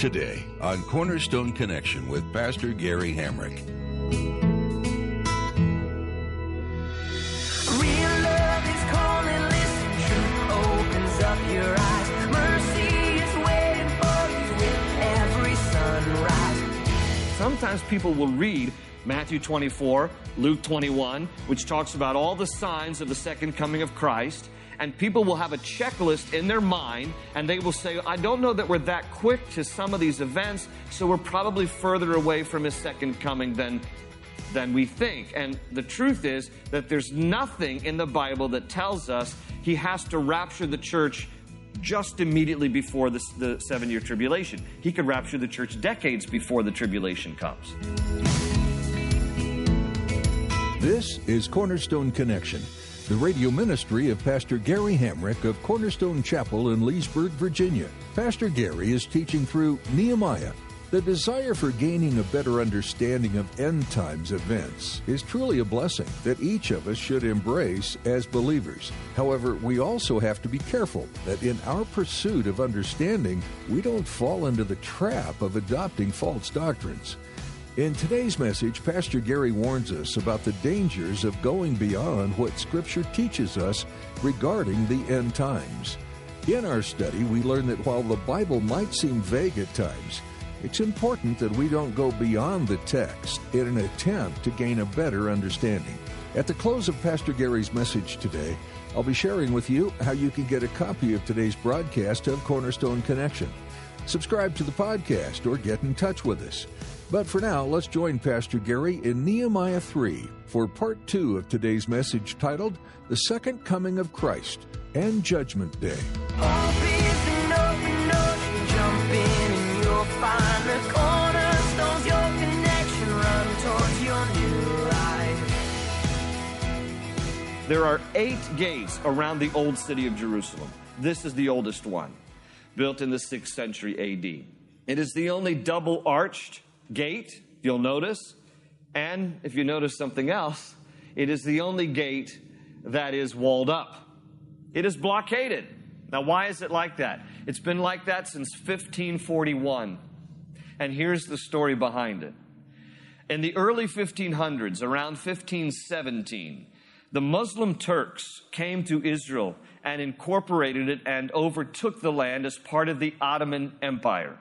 Today on Cornerstone Connection with Pastor Gary Hamrick. Real love is calling, listen, truth opens up your eyes. Mercy is waiting for you with every sunrise. Sometimes people will read Matthew 24, Luke 21, which talks about all the signs of the second coming of Christ. And people will have a checklist in their mind, and they will say, I don't know that we're that quick to some of these events, so we're probably further away from his second coming than, than we think. And the truth is that there's nothing in the Bible that tells us he has to rapture the church just immediately before the, the seven year tribulation. He could rapture the church decades before the tribulation comes. This is Cornerstone Connection, the radio ministry of Pastor Gary Hamrick of Cornerstone Chapel in Leesburg, Virginia. Pastor Gary is teaching through Nehemiah. The desire for gaining a better understanding of end times events is truly a blessing that each of us should embrace as believers. However, we also have to be careful that in our pursuit of understanding, we don't fall into the trap of adopting false doctrines. In today's message, Pastor Gary warns us about the dangers of going beyond what Scripture teaches us regarding the end times. In our study, we learn that while the Bible might seem vague at times, it's important that we don't go beyond the text in an attempt to gain a better understanding. At the close of Pastor Gary's message today, I'll be sharing with you how you can get a copy of today's broadcast of Cornerstone Connection. Subscribe to the podcast or get in touch with us. But for now, let's join Pastor Gary in Nehemiah 3 for part two of today's message titled The Second Coming of Christ and Judgment Day. There are eight gates around the old city of Jerusalem. This is the oldest one, built in the 6th century AD. It is the only double arched gate, you'll notice. And if you notice something else, it is the only gate that is walled up. It is blockaded. Now, why is it like that? It's been like that since 1541. And here's the story behind it. In the early 1500s, around 1517, the Muslim Turks came to Israel and incorporated it and overtook the land as part of the Ottoman Empire.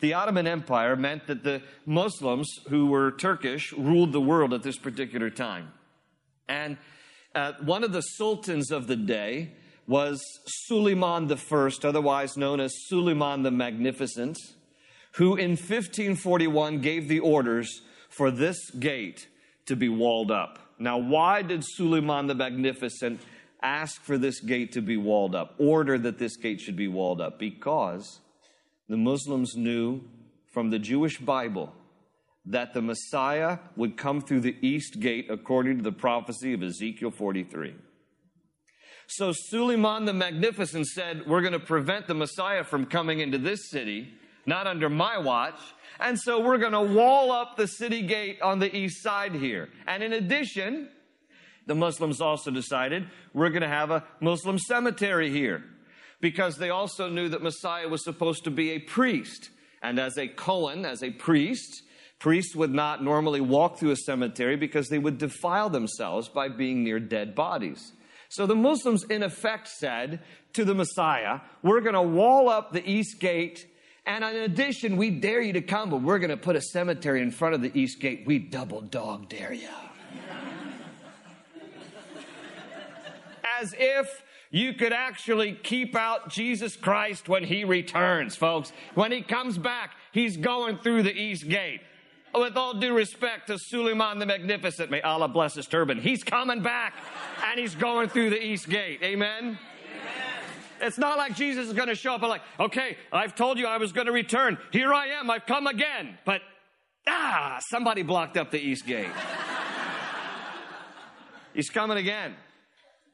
The Ottoman Empire meant that the Muslims, who were Turkish, ruled the world at this particular time. And uh, one of the sultans of the day was Suleiman I, otherwise known as Suleiman the Magnificent, who in 1541 gave the orders for this gate to be walled up. Now, why did Suleiman the Magnificent ask for this gate to be walled up, order that this gate should be walled up? Because the Muslims knew from the Jewish Bible that the Messiah would come through the east gate according to the prophecy of Ezekiel 43. So Suleiman the Magnificent said, We're going to prevent the Messiah from coming into this city, not under my watch. And so we're going to wall up the city gate on the east side here. And in addition, the Muslims also decided we're going to have a Muslim cemetery here because they also knew that Messiah was supposed to be a priest. And as a Cohen, as a priest, priests would not normally walk through a cemetery because they would defile themselves by being near dead bodies. So the Muslims, in effect, said to the Messiah, We're going to wall up the east gate. And in addition, we dare you to come, but we're going to put a cemetery in front of the east gate. We double dog dare you. As if you could actually keep out Jesus Christ when he returns, folks. When he comes back, he's going through the east gate. With all due respect to Suleiman the Magnificent, may Allah bless his turban, he's coming back and he's going through the east gate. Amen? It's not like Jesus is going to show up and like, okay, I've told you I was going to return. Here I am. I've come again. But, ah, somebody blocked up the east gate. He's coming again.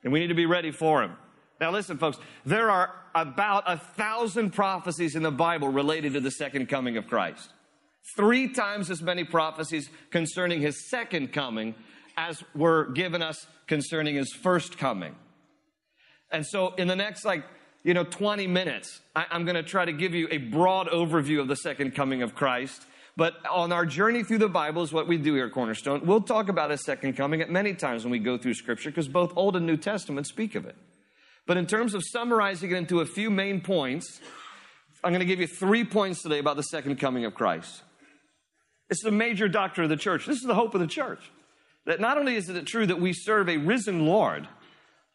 And we need to be ready for him. Now, listen, folks, there are about a thousand prophecies in the Bible related to the second coming of Christ. Three times as many prophecies concerning his second coming as were given us concerning his first coming. And so, in the next like you know, 20 minutes, I, I'm going to try to give you a broad overview of the second coming of Christ. But on our journey through the Bible is what we do here at Cornerstone. We'll talk about his second coming at many times when we go through Scripture because both Old and New Testament speak of it. But in terms of summarizing it into a few main points, I'm going to give you three points today about the second coming of Christ. It's the major doctrine of the church. This is the hope of the church. That not only is it true that we serve a risen Lord,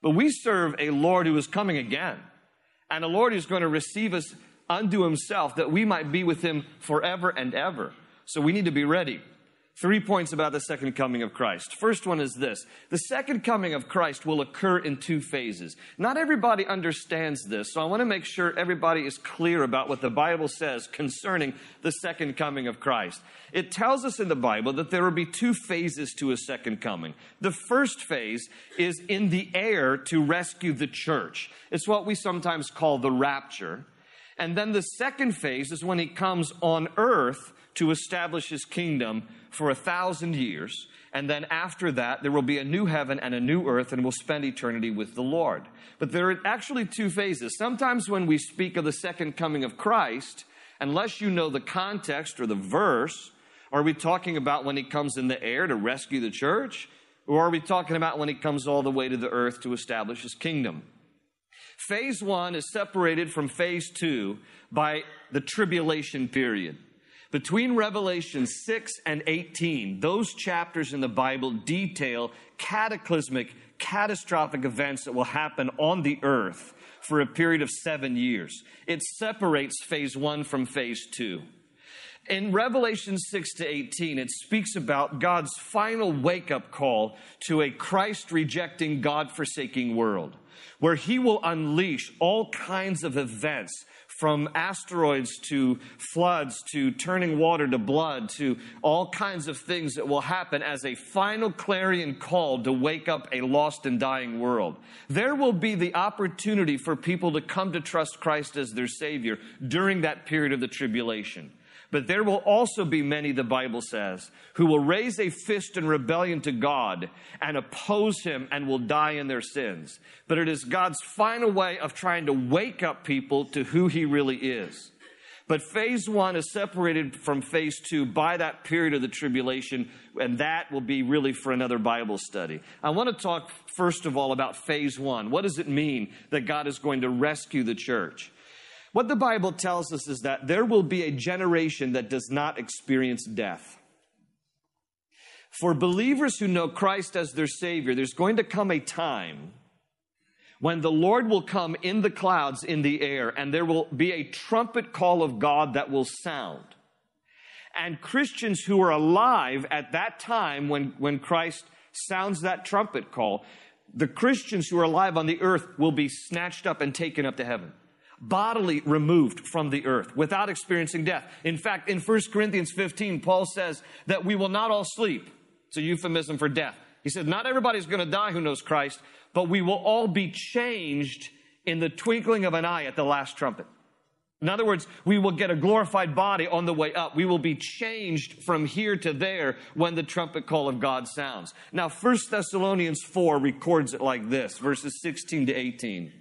but we serve a Lord who is coming again. And a Lord who's going to receive us unto himself that we might be with him forever and ever. So we need to be ready. Three points about the second coming of Christ. First one is this the second coming of Christ will occur in two phases. Not everybody understands this, so I want to make sure everybody is clear about what the Bible says concerning the second coming of Christ. It tells us in the Bible that there will be two phases to a second coming. The first phase is in the air to rescue the church, it's what we sometimes call the rapture. And then the second phase is when he comes on earth to establish his kingdom for a thousand years. And then after that, there will be a new heaven and a new earth, and we'll spend eternity with the Lord. But there are actually two phases. Sometimes when we speak of the second coming of Christ, unless you know the context or the verse, are we talking about when he comes in the air to rescue the church? Or are we talking about when he comes all the way to the earth to establish his kingdom? Phase one is separated from phase two by the tribulation period. Between Revelation 6 and 18, those chapters in the Bible detail cataclysmic, catastrophic events that will happen on the earth for a period of seven years. It separates phase one from phase two. In Revelation 6 to 18, it speaks about God's final wake up call to a Christ rejecting, God forsaking world, where He will unleash all kinds of events from asteroids to floods to turning water to blood to all kinds of things that will happen as a final clarion call to wake up a lost and dying world. There will be the opportunity for people to come to trust Christ as their Savior during that period of the tribulation. But there will also be many, the Bible says, who will raise a fist in rebellion to God and oppose Him and will die in their sins. But it is God's final way of trying to wake up people to who He really is. But phase one is separated from phase two by that period of the tribulation, and that will be really for another Bible study. I want to talk first of all about phase one. What does it mean that God is going to rescue the church? What the Bible tells us is that there will be a generation that does not experience death. For believers who know Christ as their Savior, there's going to come a time when the Lord will come in the clouds in the air, and there will be a trumpet call of God that will sound. And Christians who are alive at that time when, when Christ sounds that trumpet call, the Christians who are alive on the earth will be snatched up and taken up to heaven bodily removed from the earth without experiencing death. In fact, in 1 Corinthians 15, Paul says that we will not all sleep. It's a euphemism for death. He said, Not everybody's going to die who knows Christ, but we will all be changed in the twinkling of an eye at the last trumpet. In other words, we will get a glorified body on the way up. We will be changed from here to there when the trumpet call of God sounds. Now, 1 Thessalonians 4 records it like this, verses 16 to 18.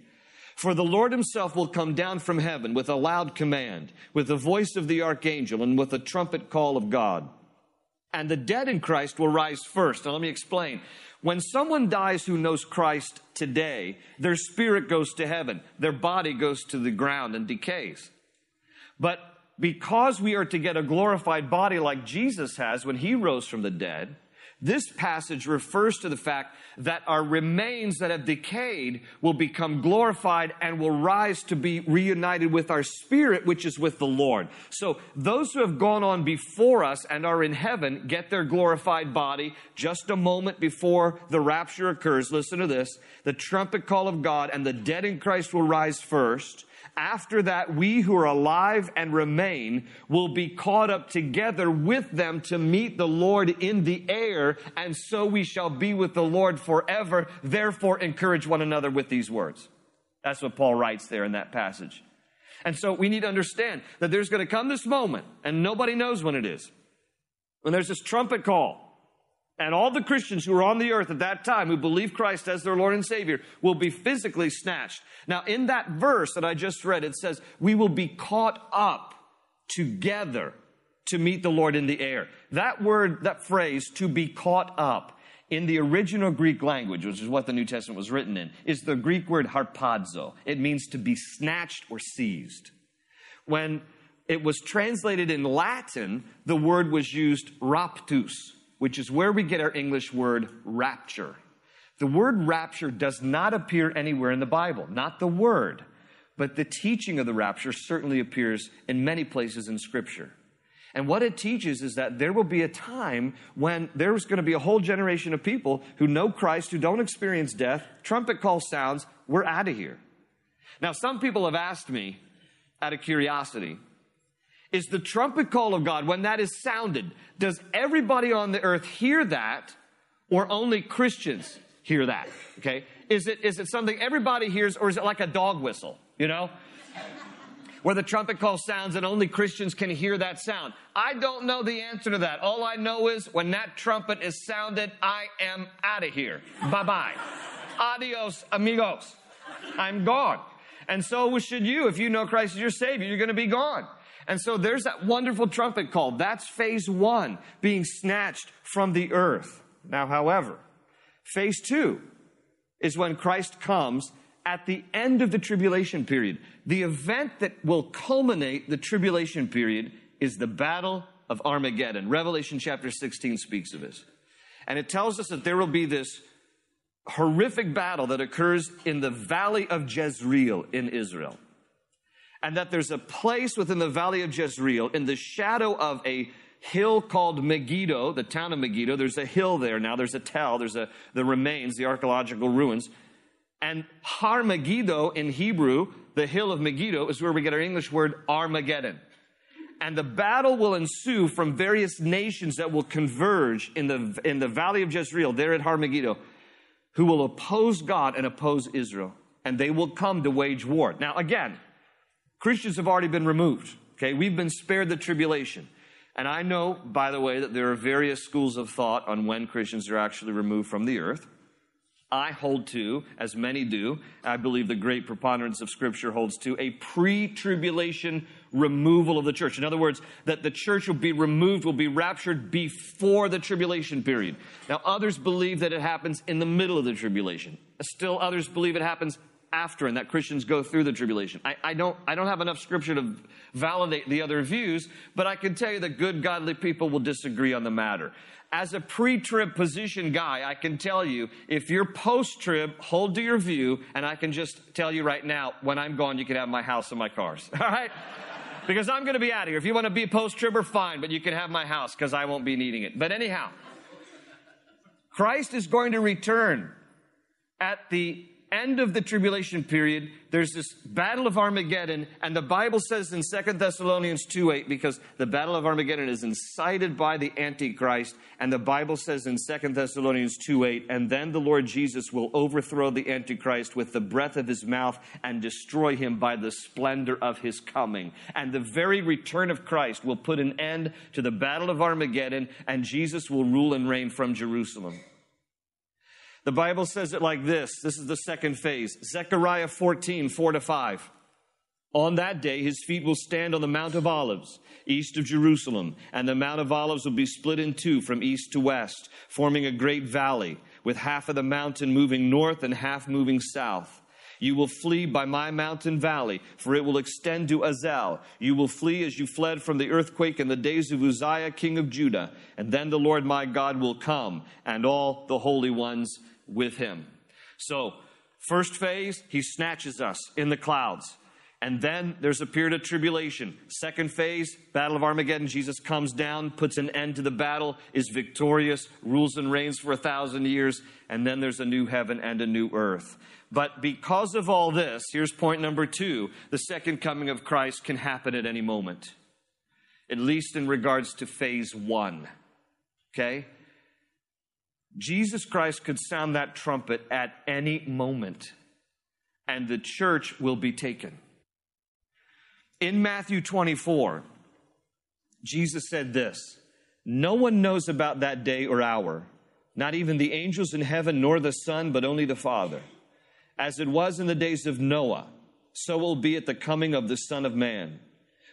For the Lord himself will come down from heaven with a loud command, with the voice of the archangel, and with a trumpet call of God. And the dead in Christ will rise first. Now, let me explain. When someone dies who knows Christ today, their spirit goes to heaven, their body goes to the ground and decays. But because we are to get a glorified body like Jesus has when he rose from the dead, this passage refers to the fact that our remains that have decayed will become glorified and will rise to be reunited with our spirit, which is with the Lord. So those who have gone on before us and are in heaven get their glorified body just a moment before the rapture occurs. Listen to this. The trumpet call of God and the dead in Christ will rise first after that, we who are alive and remain will be caught up together with them to meet the Lord in the air, and so we shall be with the Lord forever. Therefore, encourage one another with these words. That's what Paul writes there in that passage. And so we need to understand that there's going to come this moment, and nobody knows when it is, when there's this trumpet call. And all the Christians who are on the earth at that time who believe Christ as their Lord and Savior will be physically snatched. Now, in that verse that I just read, it says, We will be caught up together to meet the Lord in the air. That word, that phrase, to be caught up, in the original Greek language, which is what the New Testament was written in, is the Greek word harpazo. It means to be snatched or seized. When it was translated in Latin, the word was used raptus, which is where we get our English word rapture. The word rapture does not appear anywhere in the Bible, not the word, but the teaching of the rapture certainly appears in many places in Scripture. And what it teaches is that there will be a time when there's going to be a whole generation of people who know Christ, who don't experience death. Trumpet call sounds, we're out of here. Now, some people have asked me, out of curiosity, is the trumpet call of God, when that is sounded, does everybody on the earth hear that, or only Christians hear that? Okay? Is it, is it something everybody hears, or is it like a dog whistle? You know? where the trumpet call sounds and only Christians can hear that sound? I don't know the answer to that. All I know is when that trumpet is sounded, I am out of here. Bye bye. Adios, amigos. I'm gone. And so should you. If you know Christ as your Savior, you're going to be gone. And so there's that wonderful trumpet call. That's phase one, being snatched from the earth. Now, however, phase two is when Christ comes at the end of the tribulation period. The event that will culminate the tribulation period is the battle of Armageddon. Revelation chapter 16 speaks of this. And it tells us that there will be this horrific battle that occurs in the valley of Jezreel in Israel. And that there's a place within the valley of Jezreel in the shadow of a hill called Megiddo, the town of Megiddo. There's a hill there now. There's a tell. There's a, the remains, the archaeological ruins. And Har Megiddo in Hebrew, the hill of Megiddo, is where we get our English word Armageddon. And the battle will ensue from various nations that will converge in the, in the valley of Jezreel, there at Har Megiddo, who will oppose God and oppose Israel. And they will come to wage war. Now, again, Christians have already been removed. Okay, we've been spared the tribulation. And I know, by the way, that there are various schools of thought on when Christians are actually removed from the earth. I hold to, as many do, I believe the great preponderance of Scripture holds to, a pre tribulation removal of the church. In other words, that the church will be removed, will be raptured before the tribulation period. Now, others believe that it happens in the middle of the tribulation. Still, others believe it happens after and that Christians go through the tribulation. I, I, don't, I don't have enough scripture to validate the other views, but I can tell you that good, godly people will disagree on the matter as a pre trib position guy, I can tell you if you're post trib, hold to your view, and I can just tell you right now, when I'm gone, you can have my house and my cars. All right? Because I'm going to be out of here. If you want to be post tribber, fine, but you can have my house because I won't be needing it. But anyhow, Christ is going to return at the end of the tribulation period, there's this battle of Armageddon, and the Bible says in Second Thessalonians 2 8, because the battle of Armageddon is incited by the Antichrist, and the Bible says in Second Thessalonians 2 8, and then the Lord Jesus will overthrow the Antichrist with the breath of his mouth and destroy him by the splendor of his coming. And the very return of Christ will put an end to the battle of Armageddon, and Jesus will rule and reign from Jerusalem. The Bible says it like this. This is the second phase. Zechariah 14, 4 to 5. On that day, his feet will stand on the Mount of Olives, east of Jerusalem, and the Mount of Olives will be split in two from east to west, forming a great valley, with half of the mountain moving north and half moving south. You will flee by my mountain valley, for it will extend to Azel. You will flee as you fled from the earthquake in the days of Uzziah, king of Judah. And then the Lord my God will come, and all the holy ones with him. So, first phase, he snatches us in the clouds. And then there's a period of tribulation. Second phase, Battle of Armageddon. Jesus comes down, puts an end to the battle, is victorious, rules and reigns for a thousand years. And then there's a new heaven and a new earth. But because of all this, here's point number two the second coming of Christ can happen at any moment, at least in regards to phase one. Okay? Jesus Christ could sound that trumpet at any moment, and the church will be taken. In Matthew 24, Jesus said this No one knows about that day or hour, not even the angels in heaven, nor the Son, but only the Father. As it was in the days of Noah, so will be at the coming of the Son of Man.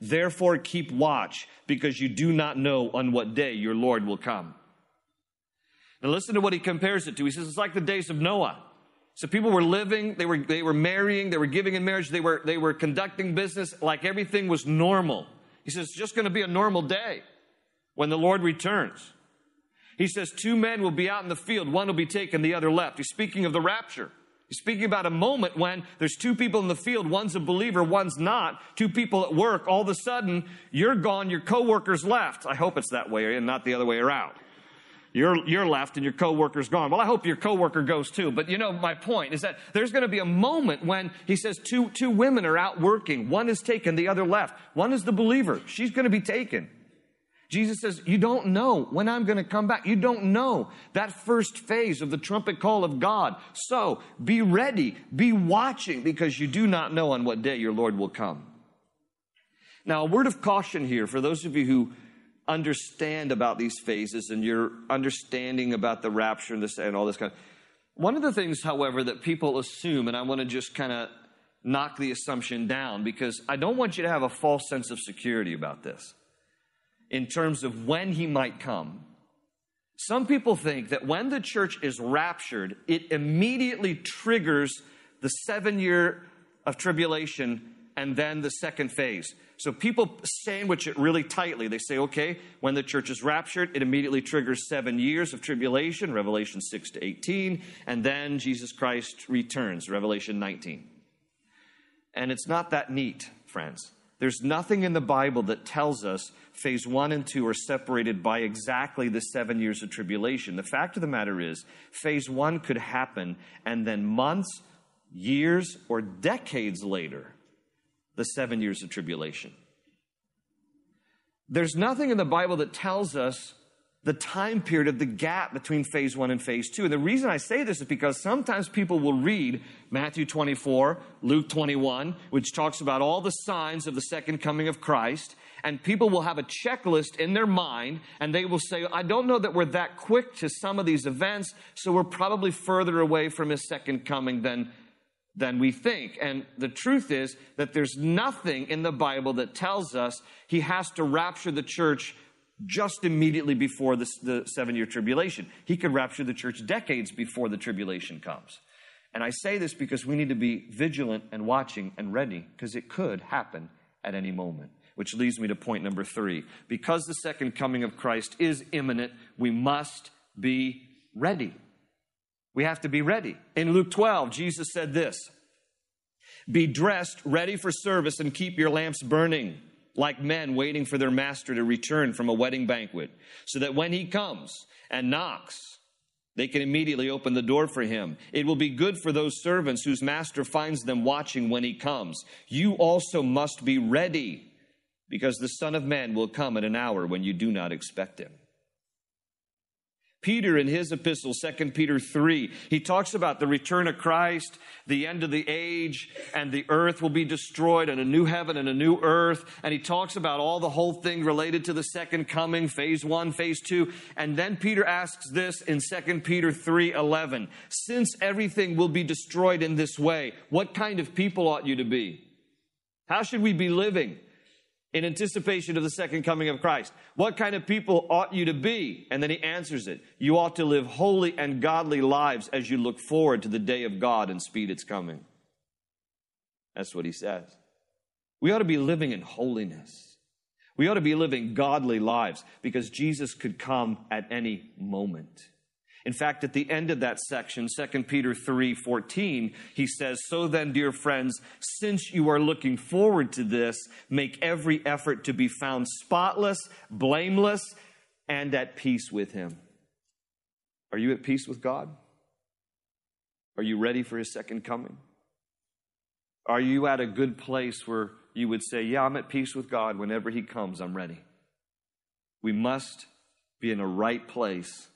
Therefore, keep watch, because you do not know on what day your Lord will come. Now, listen to what he compares it to. He says it's like the days of Noah. So people were living, they were, they were marrying, they were giving in marriage, they were, they were conducting business like everything was normal. He says it's just going to be a normal day when the Lord returns. He says two men will be out in the field, one will be taken, the other left. He's speaking of the rapture. He's speaking about a moment when there's two people in the field, one's a believer, one's not, two people at work, all of a sudden you're gone, your coworker's left. I hope it's that way and not the other way around. You're, you're left and your coworker's gone. Well, I hope your coworker goes too. But you know, my point is that there's going to be a moment when he says two, two women are out working. One is taken, the other left. One is the believer. She's going to be taken. Jesus says, You don't know when I'm going to come back. You don't know that first phase of the trumpet call of God. So be ready, be watching, because you do not know on what day your Lord will come. Now, a word of caution here for those of you who understand about these phases and you're understanding about the rapture and this and all this kind of one of the things however that people assume and i want to just kind of knock the assumption down because i don't want you to have a false sense of security about this in terms of when he might come. Some people think that when the church is raptured, it immediately triggers the seven year of tribulation and then the second phase. So people sandwich it really tightly. They say, okay, when the church is raptured, it immediately triggers seven years of tribulation, Revelation 6 to 18, and then Jesus Christ returns, Revelation 19. And it's not that neat, friends. There's nothing in the Bible that tells us phase one and two are separated by exactly the seven years of tribulation. The fact of the matter is, phase one could happen, and then months, years, or decades later, the seven years of tribulation. There's nothing in the Bible that tells us the time period of the gap between phase one and phase two. And the reason I say this is because sometimes people will read Matthew 24, Luke 21, which talks about all the signs of the second coming of Christ, and people will have a checklist in their mind, and they will say, I don't know that we're that quick to some of these events, so we're probably further away from his second coming than, than we think. And the truth is that there's nothing in the Bible that tells us he has to rapture the church just immediately before the, the seven year tribulation. He could rapture the church decades before the tribulation comes. And I say this because we need to be vigilant and watching and ready because it could happen at any moment. Which leads me to point number three. Because the second coming of Christ is imminent, we must be ready. We have to be ready. In Luke 12, Jesus said this Be dressed, ready for service, and keep your lamps burning like men waiting for their master to return from a wedding banquet, so that when he comes and knocks, they can immediately open the door for him. It will be good for those servants whose master finds them watching when he comes. You also must be ready, because the Son of Man will come at an hour when you do not expect him. Peter, in his epistle, 2 Peter 3, he talks about the return of Christ, the end of the age, and the earth will be destroyed, and a new heaven and a new earth. And he talks about all the whole thing related to the second coming, phase one, phase two. And then Peter asks this in 2 Peter 3 11. Since everything will be destroyed in this way, what kind of people ought you to be? How should we be living? In anticipation of the second coming of Christ. What kind of people ought you to be? And then he answers it. You ought to live holy and godly lives as you look forward to the day of God and speed its coming. That's what he says. We ought to be living in holiness. We ought to be living godly lives because Jesus could come at any moment. In fact, at the end of that section, 2 Peter 3 14, he says, So then, dear friends, since you are looking forward to this, make every effort to be found spotless, blameless, and at peace with him. Are you at peace with God? Are you ready for his second coming? Are you at a good place where you would say, Yeah, I'm at peace with God. Whenever he comes, I'm ready? We must be in a right place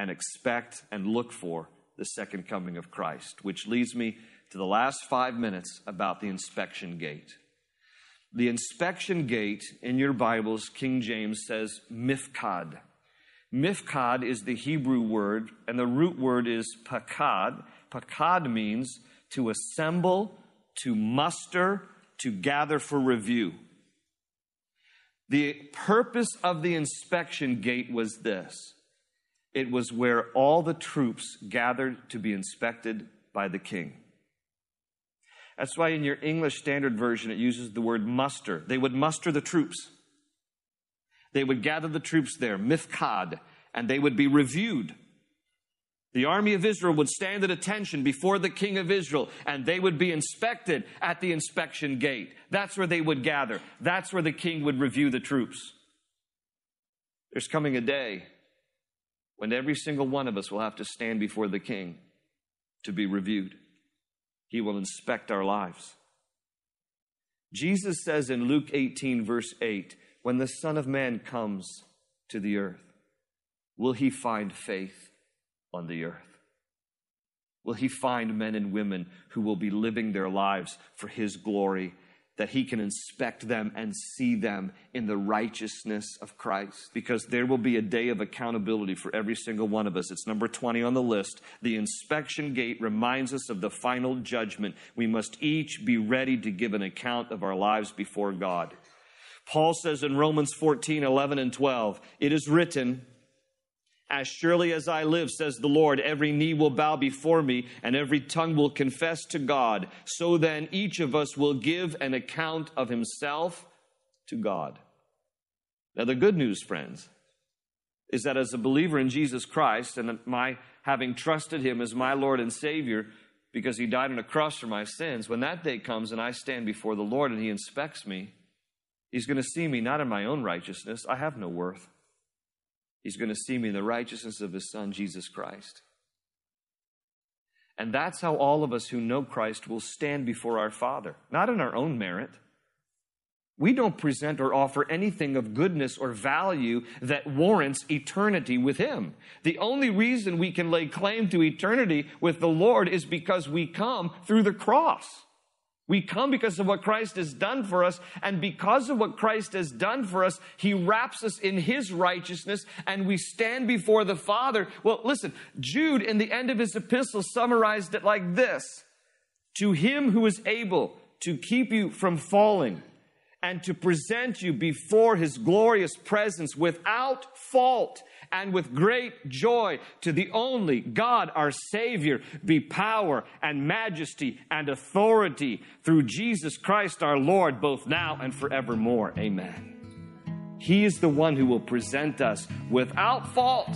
and expect and look for the second coming of Christ, which leads me to the last five minutes about the inspection gate. The inspection gate in your Bibles, King James says mifkad. Mifkad is the Hebrew word, and the root word is pakad. Pakad means to assemble, to muster, to gather for review. The purpose of the inspection gate was this it was where all the troops gathered to be inspected by the king. That's why in your English Standard Version it uses the word muster. They would muster the troops. They would gather the troops there, mifkad, and they would be reviewed. The army of Israel would stand at attention before the king of Israel, and they would be inspected at the inspection gate. That's where they would gather. That's where the king would review the troops. There's coming a day when every single one of us will have to stand before the king to be reviewed. He will inspect our lives. Jesus says in Luke 18, verse 8, when the Son of Man comes to the earth, will he find faith on the earth? Will he find men and women who will be living their lives for his glory that he can inspect them and see them in the righteousness of Christ. Because there will be a day of accountability for every single one of us. It's number 20 on the list. The inspection gate reminds us of the final judgment. We must each be ready to give an account of our lives before God. Paul says in Romans 14, 11, and 12, it is written, as surely as I live, says the Lord, every knee will bow before me and every tongue will confess to God. So then each of us will give an account of himself to God. Now, the good news, friends, is that as a believer in Jesus Christ and my having trusted him as my Lord and Savior because he died on a cross for my sins, when that day comes and I stand before the Lord and he inspects me, he's going to see me not in my own righteousness. I have no worth. He's going to see me in the righteousness of his son, Jesus Christ. And that's how all of us who know Christ will stand before our Father, not in our own merit. We don't present or offer anything of goodness or value that warrants eternity with Him. The only reason we can lay claim to eternity with the Lord is because we come through the cross. We come because of what Christ has done for us, and because of what Christ has done for us, He wraps us in His righteousness, and we stand before the Father. Well, listen, Jude, in the end of his epistle, summarized it like this To Him who is able to keep you from falling and to present you before His glorious presence without fault and with great joy to the only God, our Savior, be power and majesty and authority through Jesus Christ our Lord, both now and forevermore. Amen. He is the one who will present us without fault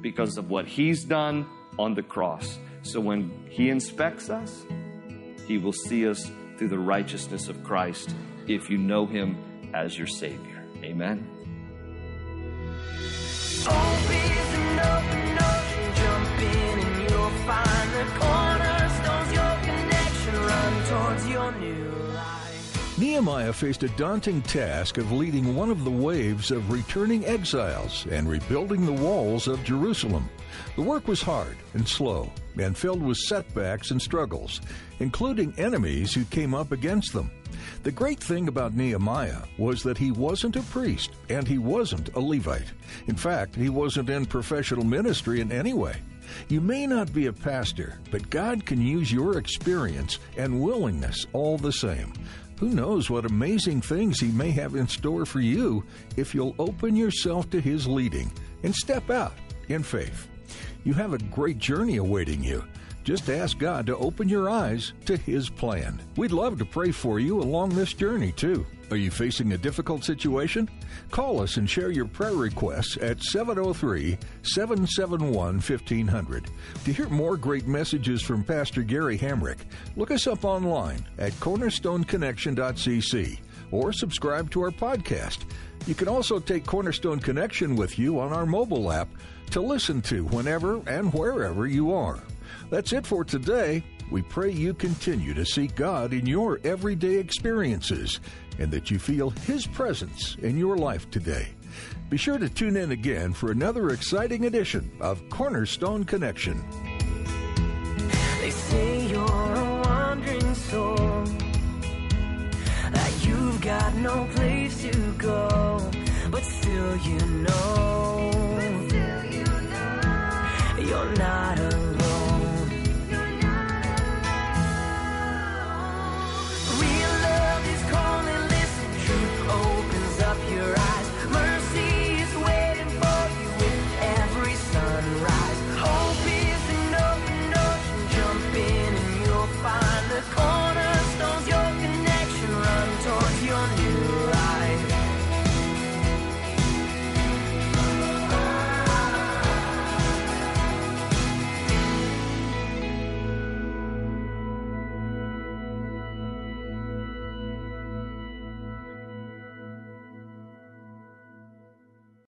because of what He's done on the cross. So when He inspects us, He will see us through the righteousness of Christ if you know Him as your Savior. Amen. Nehemiah faced a daunting task of leading one of the waves of returning exiles and rebuilding the walls of Jerusalem. The work was hard and slow and filled with setbacks and struggles, including enemies who came up against them. The great thing about Nehemiah was that he wasn't a priest and he wasn't a Levite. In fact, he wasn't in professional ministry in any way. You may not be a pastor, but God can use your experience and willingness all the same. Who knows what amazing things He may have in store for you if you'll open yourself to His leading and step out in faith. You have a great journey awaiting you. Just ask God to open your eyes to His plan. We'd love to pray for you along this journey, too. Are you facing a difficult situation? Call us and share your prayer requests at 703 771 1500. To hear more great messages from Pastor Gary Hamrick, look us up online at cornerstoneconnection.cc or subscribe to our podcast. You can also take Cornerstone Connection with you on our mobile app to listen to whenever and wherever you are. That's it for today. We pray you continue to seek God in your everyday experiences and that you feel His presence in your life today. Be sure to tune in again for another exciting edition of Cornerstone Connection. They say you're a wandering soul, that you've got no place to go, but still you know, still you know. you're not.